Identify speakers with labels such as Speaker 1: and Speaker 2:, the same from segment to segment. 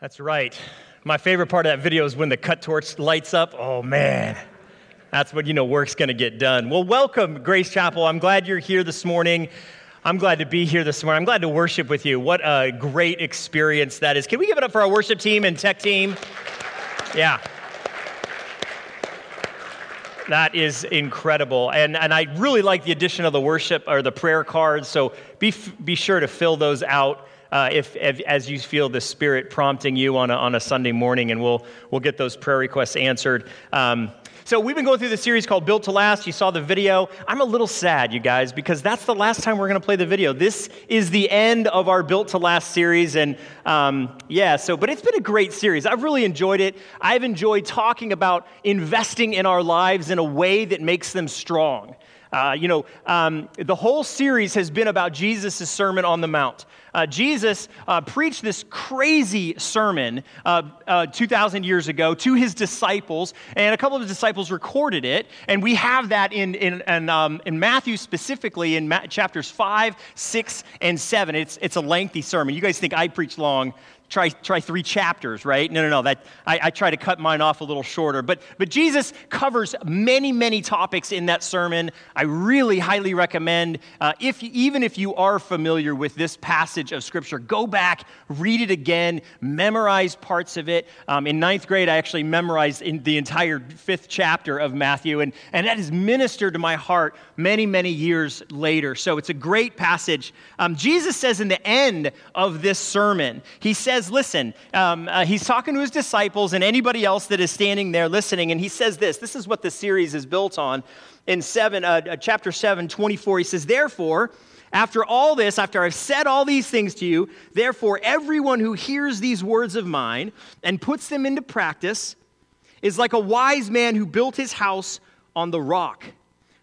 Speaker 1: That's right. My favorite part of that video is when the cut torch lights up. Oh man, that's when you know work's gonna get done. Well, welcome, Grace Chapel. I'm glad you're here this morning. I'm glad to be here this morning. I'm glad to worship with you. What a great experience that is. Can we give it up for our worship team and tech team? Yeah. That is incredible. And, and I really like the addition of the worship or the prayer cards. So be, be sure to fill those out uh, if, if, as you feel the Spirit prompting you on a, on a Sunday morning, and we'll, we'll get those prayer requests answered. Um, so, we've been going through the series called Built to Last. You saw the video. I'm a little sad, you guys, because that's the last time we're going to play the video. This is the end of our Built to Last series. And um, yeah, so, but it's been a great series. I've really enjoyed it. I've enjoyed talking about investing in our lives in a way that makes them strong. Uh, you know, um, the whole series has been about Jesus' Sermon on the Mount. Uh, Jesus uh, preached this crazy sermon uh, uh 2,000 years ago to his disciples, and a couple of his disciples recorded it. And we have that in, in, in, um, in Matthew specifically in Ma- chapters 5, 6, and 7. It's, it's a lengthy sermon. You guys think I preach long try, try three chapters, right? No, no, no. That, I, I try to cut mine off a little shorter. But, but Jesus covers many, many topics in that sermon. I really highly recommend, uh, if, even if you are familiar with this passage of Scripture, go back, read it again, memorize parts of it. Um, in ninth grade, I actually memorized the entire fifth chapter of Matthew, and, and that has ministered to my heart many, many years later. So it's a great passage. Um, Jesus says in the end of this sermon, he says, says, Listen, um, uh, he's talking to his disciples and anybody else that is standing there listening, and he says this. This is what the series is built on. In seven, uh, uh chapter 7, 24, he says, Therefore, after all this, after I've said all these things to you, therefore, everyone who hears these words of mine and puts them into practice is like a wise man who built his house on the rock.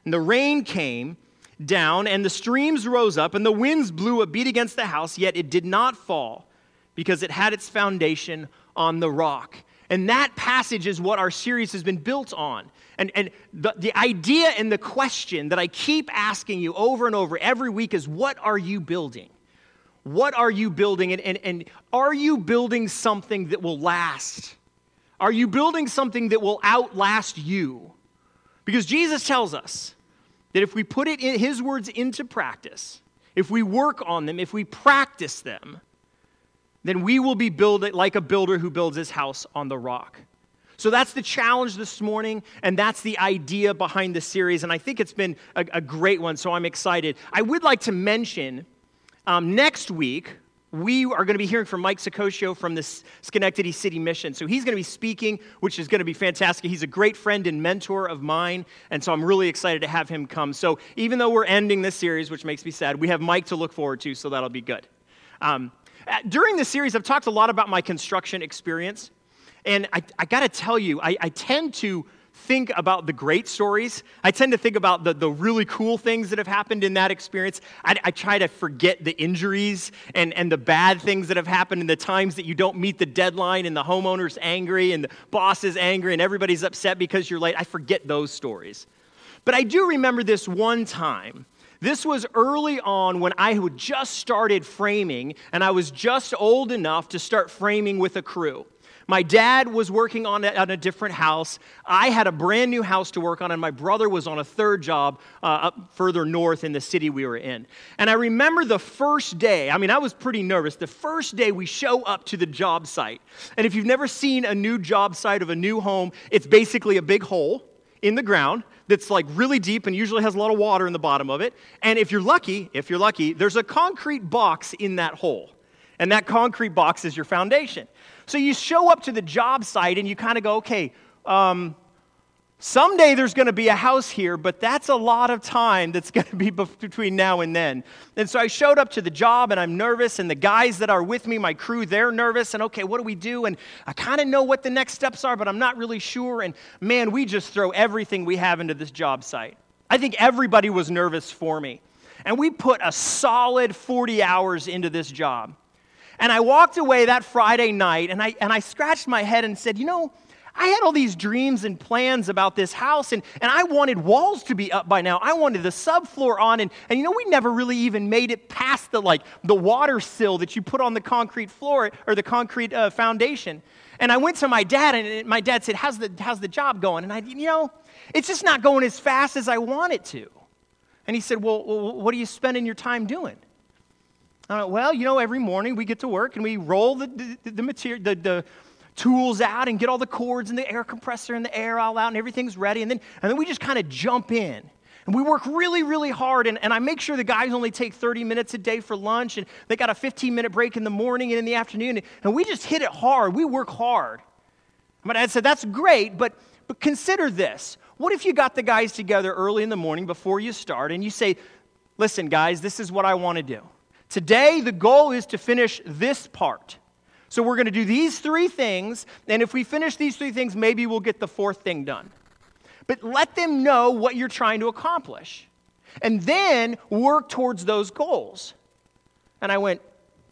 Speaker 1: And the rain came down, and the streams rose up, and the winds blew a beat against the house, yet it did not fall because it had its foundation on the rock. And that passage is what our series has been built on. And, and the, the idea and the question that I keep asking you over and over every week is what are you building? What are you building? And, and, and are you building something that will last? Are you building something that will outlast you? Because Jesus tells us that if we put it in, his words into practice, if we work on them, if we practice them, then we will be building like a builder who builds his house on the rock. So that's the challenge this morning, and that's the idea behind the series. And I think it's been a, a great one, so I'm excited. I would like to mention um, next week, we are going to be hearing from Mike Sacosio from the Schenectady City Mission. So he's going to be speaking, which is going to be fantastic. He's a great friend and mentor of mine, and so I'm really excited to have him come. So even though we're ending this series, which makes me sad, we have Mike to look forward to, so that'll be good. Um, Uh, during this series, I've talked a lot about my construction experience. And I, I got to tell you, I, I, tend to think about the great stories. I tend to think about the, the really cool things that have happened in that experience. I, I try to forget the injuries and, and the bad things that have happened and the times that you don't meet the deadline and the homeowner's angry and the boss is angry and everybody's upset because you're late. I forget those stories. But I do remember this one time this was early on when I had just started framing, and I was just old enough to start framing with a crew. My dad was working on a, on a different house. I had a brand new house to work on, and my brother was on a third job uh, up further north in the city we were in. And I remember the first day, I mean, I was pretty nervous. The first day we show up to the job site. And if you've never seen a new job site of a new home, it's basically a big hole in the ground that's like really deep and usually has a lot of water in the bottom of it. And if you're lucky, if you're lucky, there's a concrete box in that hole. And that concrete box is your foundation. So you show up to the job site and you kind of go, okay, um, Someday there's going to be a house here, but that's a lot of time that's going to be between now and then. And so I showed up to the job and I'm nervous, and the guys that are with me, my crew, they're nervous. And okay, what do we do? And I kind of know what the next steps are, but I'm not really sure. And man, we just throw everything we have into this job site. I think everybody was nervous for me. And we put a solid 40 hours into this job. And I walked away that Friday night and I, and I scratched my head and said, you know,
Speaker 2: I had all these dreams and plans about this house, and, and I wanted walls to be up by now. I wanted the subfloor on, and, and you know, we never really even made it past the like the water sill that you put on the concrete floor or the concrete uh, foundation. And I went to my dad, and my dad said, how's the, how's the job going? And I, you know, it's just not going as fast as I want it to. And he said, Well, what are you spending your time doing? I went, Well, you know, every morning we get to work and we roll the, the, the material, the, the tools out and get all the cords and the air compressor and the air all out and everything's ready. And then, and then we just kind of jump in. And we work really, really hard. And, and I make sure the guys only take 30 minutes a day for lunch. And they got a 15 minute break in the morning and in the afternoon. And we just hit it hard. We work hard. My dad said, That's great, but, but consider this. What if you got the guys together early in the morning before you start and you say, Listen, guys, this is what I want to do. Today, the goal is to finish this part. So we're going to do these three things, and if we finish these three things, maybe we'll get the fourth thing done. But let them know what you're trying to accomplish, and then work towards those goals. And I went,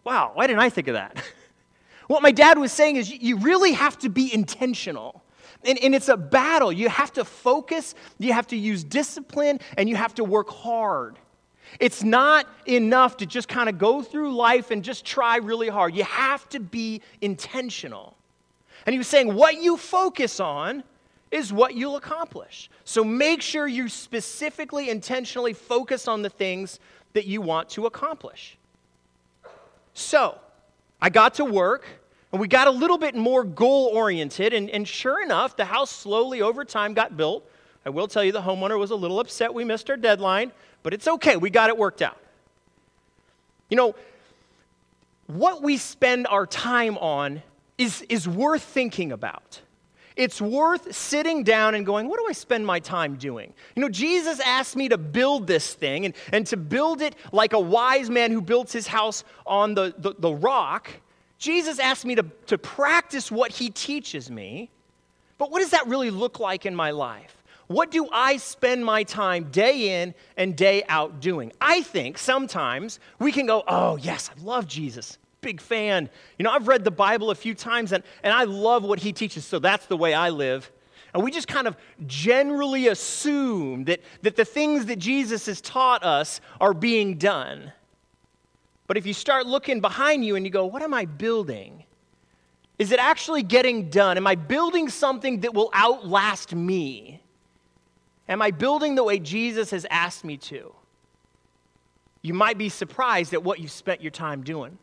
Speaker 2: wow, why didn't I think of that? what my dad was saying is you really have to be intentional. And, and, it's a battle. You have to focus, you have to use discipline, and you have to work hard. It's not enough to just kind of go through life and just try really hard. You have to be intentional. And he was saying, what you focus on is what you'll accomplish. So make sure you specifically, intentionally focus on the things that you want to accomplish. So I got to work. And we got a little bit more goal oriented, and, and sure enough, the house slowly over time got built. I will tell you, the homeowner was a little upset we missed our deadline, but it's okay. We got it worked out. You know, what we spend our time on is, is worth thinking about. It's worth sitting down and going, what do I spend my time doing? You know, Jesus asked me to build this thing and, and to build it like a wise man who builds his house on the, the, the rock. Jesus asked me to, to practice what he teaches me. But what does that really look like in my life? What do I spend my time day in and day out doing? I think sometimes we can go, oh, yes, I love Jesus. Big fan. You know, I've read the Bible a few times and, and I love what he teaches, so that's the way I live. And we just kind of generally assume that, that the things that Jesus has taught us are being done. But if you start looking behind you and you go, what am I building? Is it actually getting done? Am I building something that will outlast me? Am I building the way Jesus has asked me to? You might be surprised at what you've spent your time doing.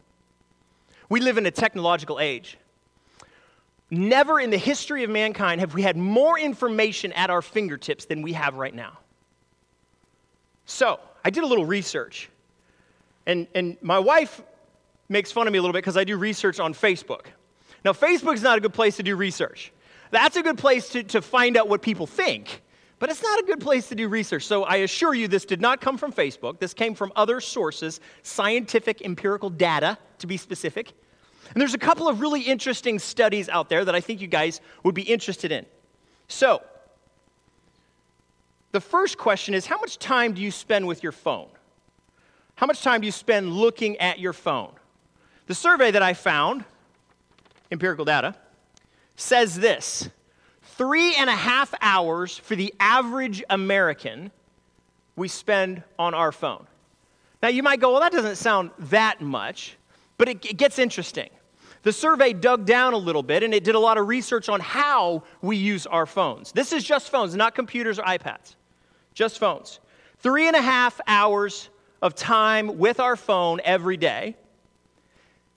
Speaker 2: We live in a technological age. Never in the history of mankind have we had more information at our fingertips than we have right now. So, I did a little research. And, and my wife makes fun of me a little bit because I do research on Facebook. Now, Facebook's not a good place to do research. That's a good place to, to find out what people think. But it's not a good place to do research. So I assure you, this did not come from Facebook. This came from other sources, scientific, empirical data, to be specific. And there's a couple of really interesting studies out there that I think you guys would be interested in. So, the first question is how much time do you spend with your phone? How much time do you spend looking at your phone? The survey that I found, empirical data, says this three and a half hours for the average American we spend on our phone. Now, you might go, well, that doesn't sound that much, but it, it, gets interesting. The survey dug down a little bit and it did a lot of research on how we use our phones. This is just phones, not computers or iPads, just phones. Three and a half hours of time with our phone every day,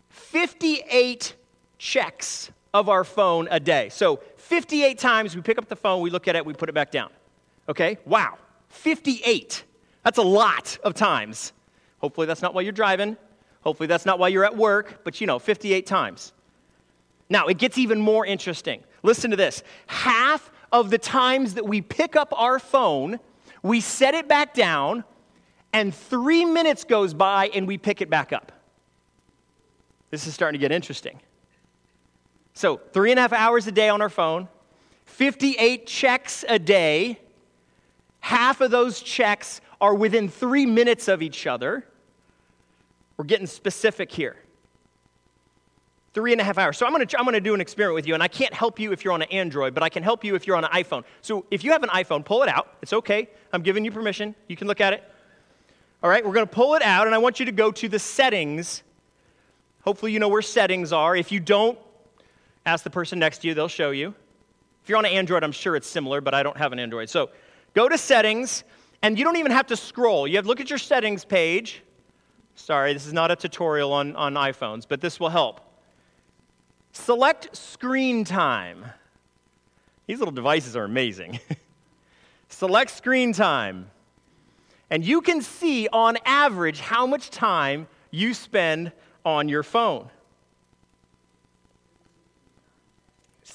Speaker 2: 58 checks of our phone a day. So 58 times we pick up the phone, we look at it, we put it back down. Okay? Wow. 58. That's a lot of times. Hopefully, that's not while you're driving. Hopefully, that's not while you're at work, but you know, 58 times. Now, it gets even more interesting. Listen to this half of the times that we pick up our phone, we set it back down, and three minutes goes by and we pick it back up. This is starting to get interesting. So, three and a half hours a day on our phone, 58 checks a day. Half of those checks are within three minutes of each other. We're getting specific here. Three and a half hours. So I'm going to I'm to do an experiment with you, and I can't help you if you're on an Android, but I can help you if you're on an iPhone. So if you have an iPhone, pull it out. It's okay. I'm giving you permission. You can look at it. All right, we're going to pull it out, and I want you to go to the settings. Hopefully, you know where settings are. If you don't, ask the person next to you, they'll show you. If you're on an Android, I'm sure it's similar, but I don't have an Android. So go to settings, and you don't even have to scroll. You have look at your settings page. Sorry, this is not a tutorial on, on iPhones, but this will help. Select screen time. These little devices are amazing. Select screen time. And you can see on average how much time you spend on your phone.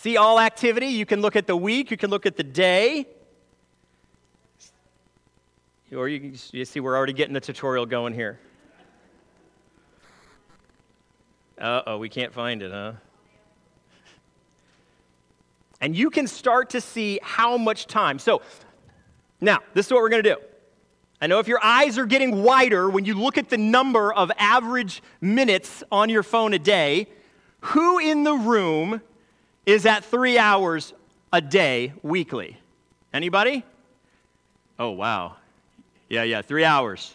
Speaker 2: See all activity. You can look at the week, you can look at the day. Or you, can, you see, we're already getting the tutorial going here. Uh oh, we can't find it, huh? And you can start to see how much time. So, now, this is what we're going to do. I know if your eyes are getting wider when you look at the number of average minutes on your phone a day, who in the room is at three hours a day weekly? Anybody? Oh, wow. Yeah, yeah, three hours.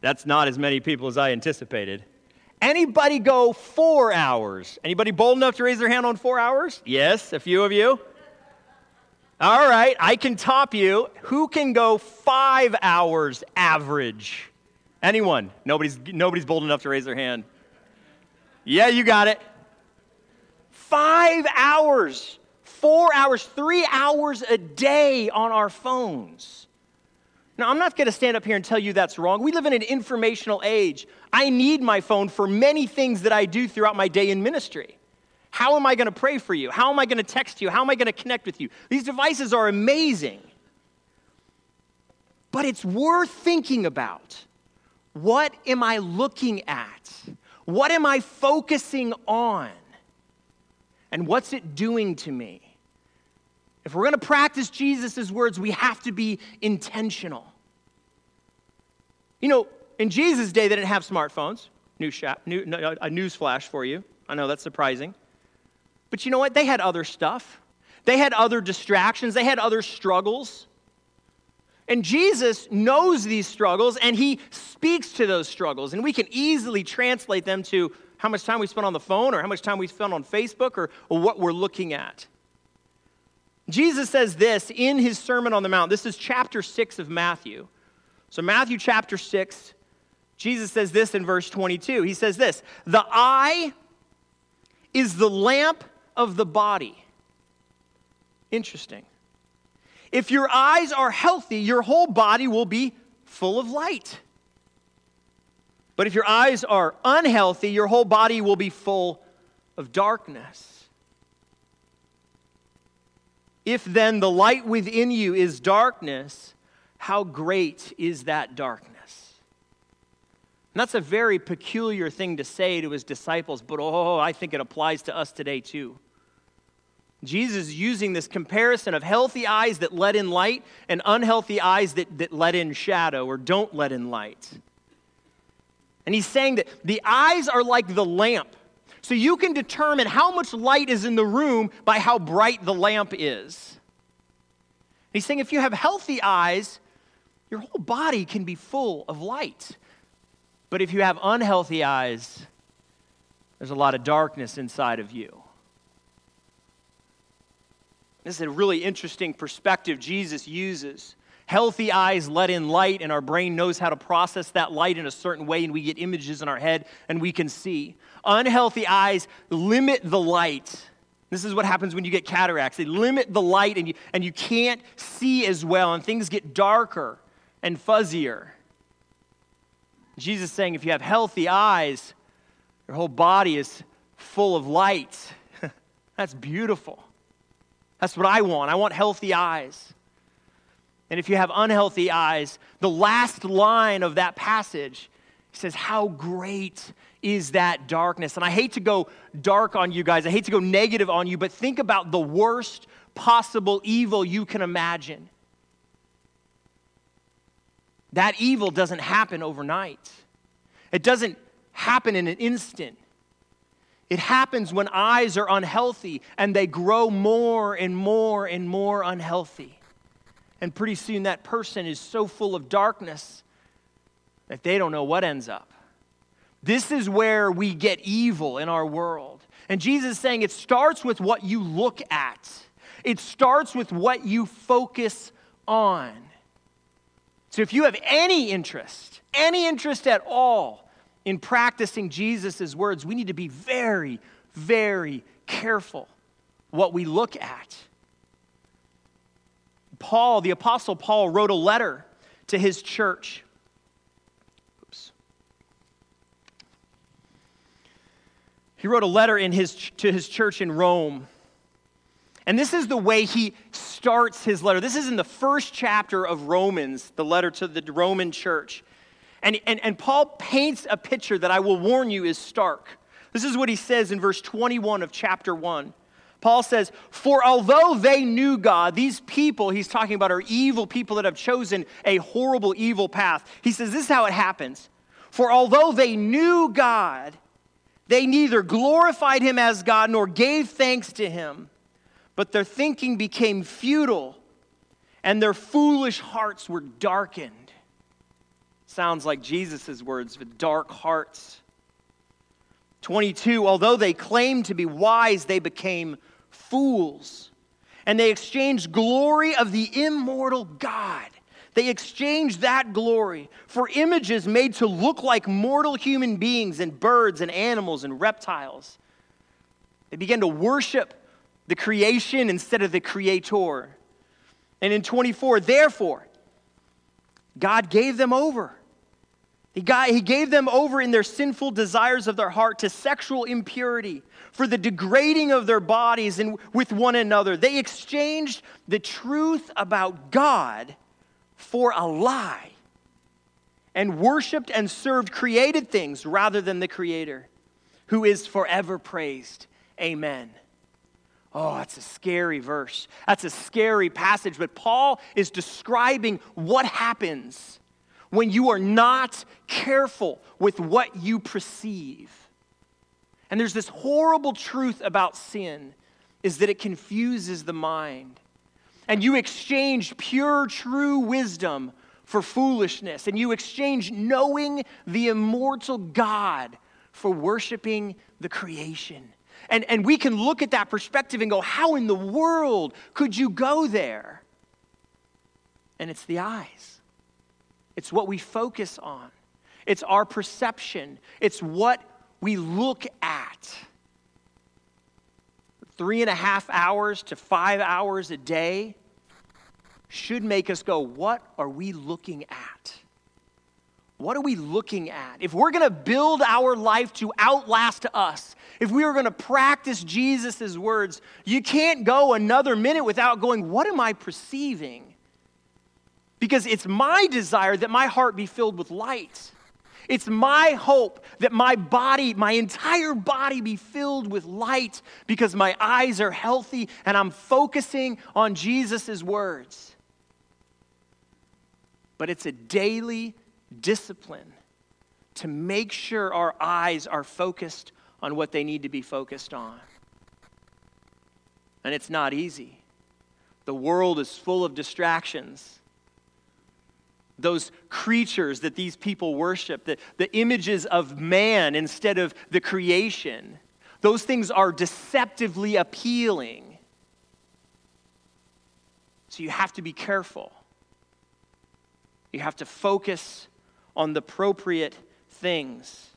Speaker 2: That's not as many people as I anticipated. Anybody go four hours? Anybody bold enough to raise their hand on four hours? Yes, a few of you. All right, I can top you. Who can go five hours average? Anyone? Nobody's, nobody's bold enough to raise their hand. Yeah, you got it. Five hours, four hours, three hours a day on our phones. Now, I'm not going to stand up here and tell you that's wrong. We live in an informational age. I need my phone for many things that I do throughout my day in ministry. How am I going to pray for you? How am I going to text you? How am I going to connect with you? These devices are amazing. But it's worth thinking about. What am I looking at? What am I focusing on? And what's it doing to me? If we're going to practice Jesus' words, we have to be intentional. You know, in Jesus' day, they didn't have smartphones. News, new, a news flash for you. I know that's surprising. But you know what? They had other stuff. They had other distractions. They had other struggles. And Jesus knows these struggles and he speaks to those struggles. And we can easily translate them to how much time we spend on the phone or how much time we spend on Facebook or, or what we're looking at. Jesus says this in his Sermon on the Mount. This is chapter 6 of Matthew. So, Matthew chapter 6, Jesus says this in verse 22. He says this The eye is the lamp of the body. Interesting. If your eyes are healthy, your whole body will be full of light. But if your eyes are unhealthy, your whole body will be full of darkness. If then the light within you is darkness, how great is that darkness? And that's a very peculiar thing to say to his disciples, but oh, I think it applies to us today too. Jesus is using this comparison of healthy eyes that let in light and unhealthy eyes that, that let in shadow or don't let in light. And he's saying that the eyes are like the lamp so you can determine how much light is in the room by how bright the lamp is. He's saying if you have healthy eyes, your whole body can be full of light. But if you have unhealthy eyes, there's a lot of darkness inside of you. This is a really interesting perspective Jesus uses. Healthy eyes let in light, and our brain knows how to process that light in a certain way, and we get images in our head and we can see. Unhealthy eyes limit the light. This is what happens when you get cataracts. They limit the light and you, and you can't see as well, and things get darker and fuzzier. Jesus is saying if you have healthy eyes, your whole body is full of light. That's beautiful. That's what I want. I want healthy eyes. And if you have unhealthy eyes, the last line of that passage says, How great is that darkness. And I hate to go dark on you guys, I hate to go negative on you, but think about the worst possible evil you can imagine. That evil doesn't happen overnight, it doesn't happen in an instant. It happens when eyes are unhealthy and they grow more and more and more unhealthy. And pretty soon that person is so full of darkness that they don't know what ends up. This is where we get evil in our world. And Jesus is saying it starts with what you look at, it starts with what you focus on. So if you have any interest, any interest at all in practicing Jesus' words, we need to be very, very careful what we look at. Paul, the Apostle Paul, wrote a letter to his church. Oops. He wrote a letter in his, to his church in Rome. And this is the way he starts his letter. This is in the first chapter of Romans, the letter to the Roman church. And, and, and Paul paints a picture that I will warn you is stark. This is what he says in verse 21 of chapter 1. Paul says, For although they knew God, these people, he's talking about are evil people that have chosen a horrible, evil path. He says, This is how it happens. For although they knew God, they neither glorified him as God nor gave thanks to him, but their thinking became futile and their foolish hearts were darkened. Sounds like Jesus' words with dark hearts. 22, although they claimed to be wise, they became fools. And they exchanged glory of the immortal God. They exchanged that glory for images made to look like mortal human beings and birds and animals and reptiles. They began to worship the creation instead of the creator. And in 24, therefore, God gave them over he, got, he gave them over in their sinful desires of their heart to sexual impurity, for the degrading of their bodies and with one another. They exchanged the truth about God for a lie and worshiped and served created things rather than the Creator, who is forever praised. Amen. Oh, that's a scary verse. That's a scary passage. But Paul is describing what happens when you are not careful with what you perceive. And there's this horrible truth about sin is that it confuses the mind. And you exchange pure, true wisdom for foolishness. And you exchange knowing the immortal God for worshiping the creation. And, and we can look at that perspective and go, how in the world could you go there? And it's the eyes. It's what we focus on, it's our perception, it's what we look at. Three and a half hours to five hours a day should make us go, What are we looking at? What are we looking at? If we're going to build our life to outlast us, if we are going to practice Jesus' words, you can't go another minute without going, What am I perceiving? Because it's my desire that my heart be filled with light. It's my hope that my body, my entire body, be filled with light because my eyes are healthy and I'm focusing on Jesus' words. But it's a daily discipline to make sure our eyes are focused on what they need to be focused on. And it's not easy. The world is full of distractions those creatures that these people worship, the, the images of man instead of the creation, those things are deceptively appealing. So you have to be careful. You have to focus on the appropriate things.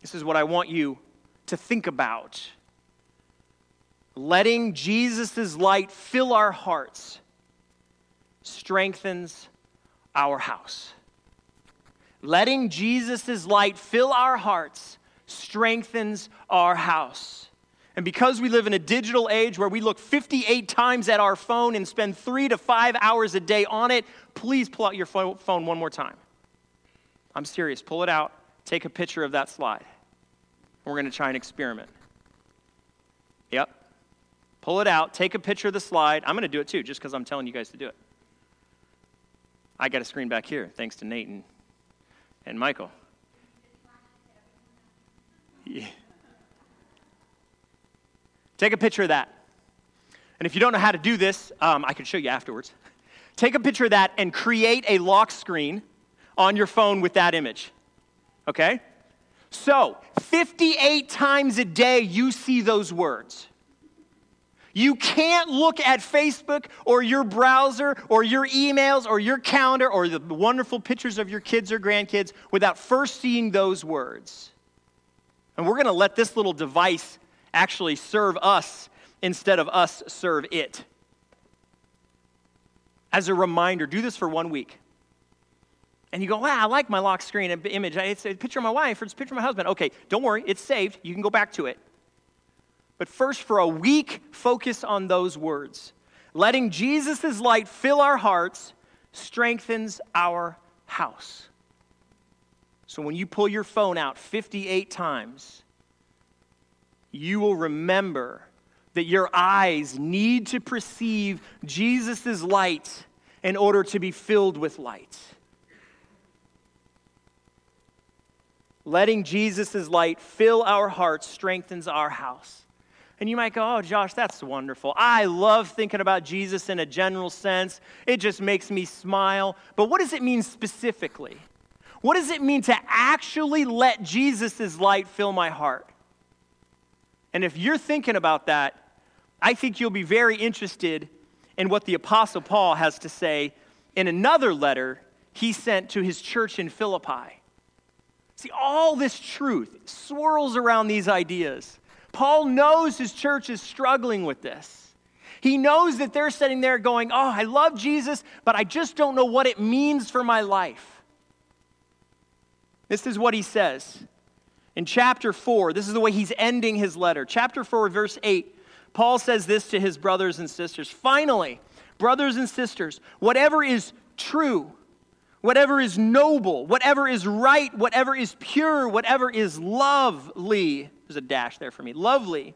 Speaker 2: This is what I want you to think about. Letting Jesus' light fill our hearts strengthens our house. Letting Jesus' light fill our hearts strengthens our house. And because we live in a digital age where we look 58 times at our phone and spend three to five hours a day on it, please pull out your phone one more time. I'm serious. Pull it out, take a picture of that slide. We're going to try an experiment. Yep. Pull it out, take a picture of the slide. I'm going to do it too, just because I'm telling you guys to do it. I got a screen back here, thanks to Nate and, Michael. Take a picture of that. And if you don't know how to do this, um, I can show you afterwards. Take a picture of that and create a lock screen on your phone with that image. Okay? So, 58 times a day you see those words. You can't look at Facebook or your browser or your emails or your calendar or the wonderful pictures of your kids or grandkids without first seeing those words. And we're going to let this little device actually serve us instead of us serve it. As a reminder, do this for one week. And you go, wow, I like my lock screen image. It's a picture of my wife or it's a picture of my husband. Okay, don't worry, it's saved. You can go back to it. But first, for a week, focus on those words. Letting Jesus' light fill our hearts strengthens our house. So when you pull your phone out 58 times, you will remember that your eyes need to perceive Jesus' light in order to be filled with light. Letting Jesus' light fill our hearts strengthens our house. And you might go, oh, Josh, that's wonderful. I love thinking about Jesus in a general sense. It just makes me smile. But what does it mean specifically? What does it mean to actually let Jesus' light fill my heart? And if you're thinking about that, I think you'll be very interested in what the Apostle Paul has to say in another letter he sent to his church in Philippi. See, all this truth swirls around these ideas. Paul knows his church is struggling with this. He knows that they're sitting there going, Oh, I love Jesus, but I just don't know what it means for my life. This is what he says in chapter 4. This is the way he's ending his letter. Chapter 4, verse 8. Paul says this to his brothers and sisters Finally, brothers and sisters, whatever is true, whatever is noble, whatever is right, whatever is pure, whatever is lovely, there's a dash there for me. Lovely.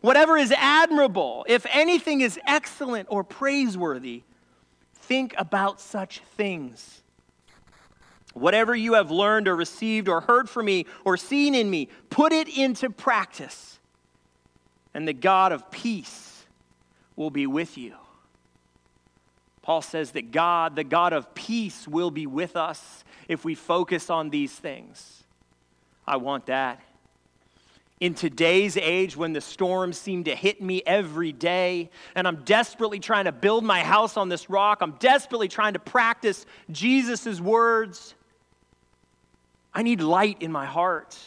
Speaker 2: Whatever is admirable, if anything is excellent or praiseworthy, think about such things. Whatever you have learned or received or heard from me or seen in me, put it into practice, and the God of peace will be with you. Paul says that God, the God of peace, will be with us if we focus on these things. I want that. In today's age, when the storms seem to hit me every day, and I'm desperately trying to build my house on this rock, I'm desperately trying to practice Jesus' words. I need light in my heart.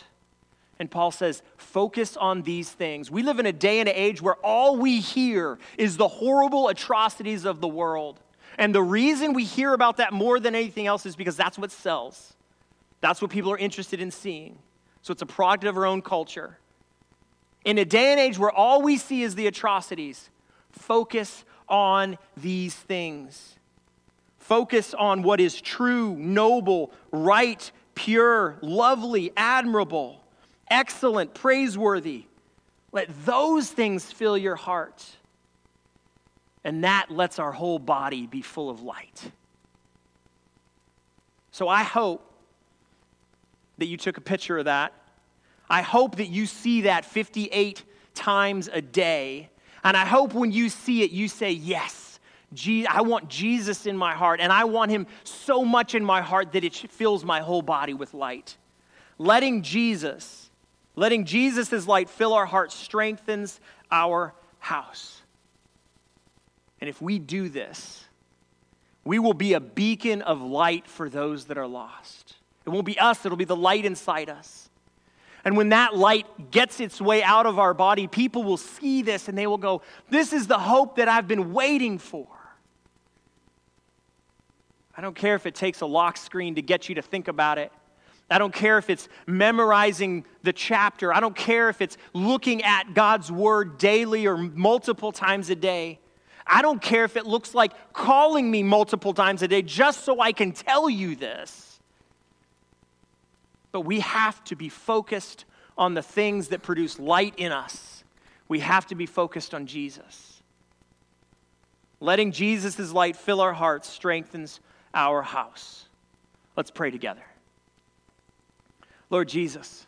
Speaker 2: And Paul says, focus on these things. We live in a day and an age where all we hear is the horrible atrocities of the world. And the reason we hear about that more than anything else is because that's what sells. That's what people are interested in seeing. So it's a product of our own culture. In a day and age where all we see is the atrocities, focus on these things. Focus on what is true, noble, right, pure, lovely, admirable, excellent, praiseworthy. Let those things fill your heart. And that lets our whole body be full of light. So I hope that you took a picture of that I hope that you see that 58 times a day. And I hope when you see it, you say, Yes, I want Jesus in my heart. And I want him so much in my heart that it fills my whole body with light. Letting Jesus, letting Jesus' light fill our hearts strengthens our house. And if we do this, we will be a beacon of light for those that are lost. It won't be us, it'll be the light inside us. And when that light gets its way out of our body, people will see this and they will go, This is the hope that I've been waiting for. I don't care if it takes a lock screen to get you to think about it. I don't care if it's memorizing the chapter. I don't care if it's looking at God's word daily or multiple times a day. I don't care if it looks like calling me multiple times a day just so I can tell you this. But we have to be focused on the things that produce light in us. We have to be focused on Jesus. Letting Jesus' light fill our hearts strengthens our house. Let's pray together. Lord Jesus,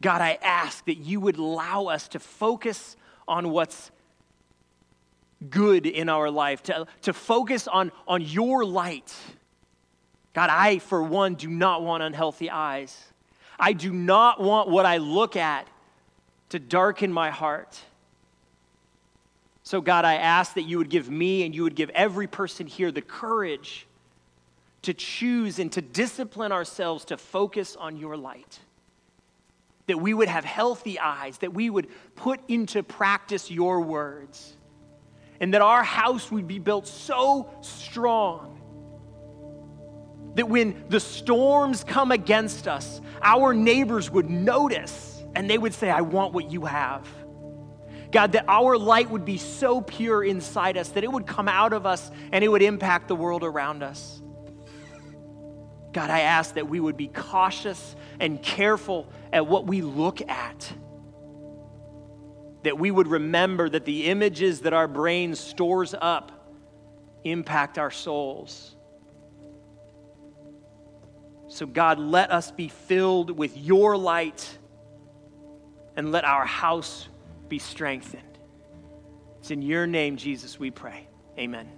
Speaker 2: God, I ask that you would allow us to focus on what's good in our life, to, to focus on, on your light. God, I, for one, do not want unhealthy eyes. I do not want what I look at to darken my heart. So, God, I ask that you would give me and you would give every person here the courage to choose and to discipline ourselves to focus on your light. That we would have healthy eyes, that we would put into practice your words, and that our house would be built so strong that when the storms come against us, our neighbors would notice and they would say, I want what you have. God, that our light would be so pure inside us that it would come out of us and it would impact the world around us. God, I ask that we would be cautious and careful at what we look at. That we would remember that the images that our brain stores up impact our souls. So, God, let us be filled with your light and let our house be strengthened. It's in your name, Jesus, we pray. Amen.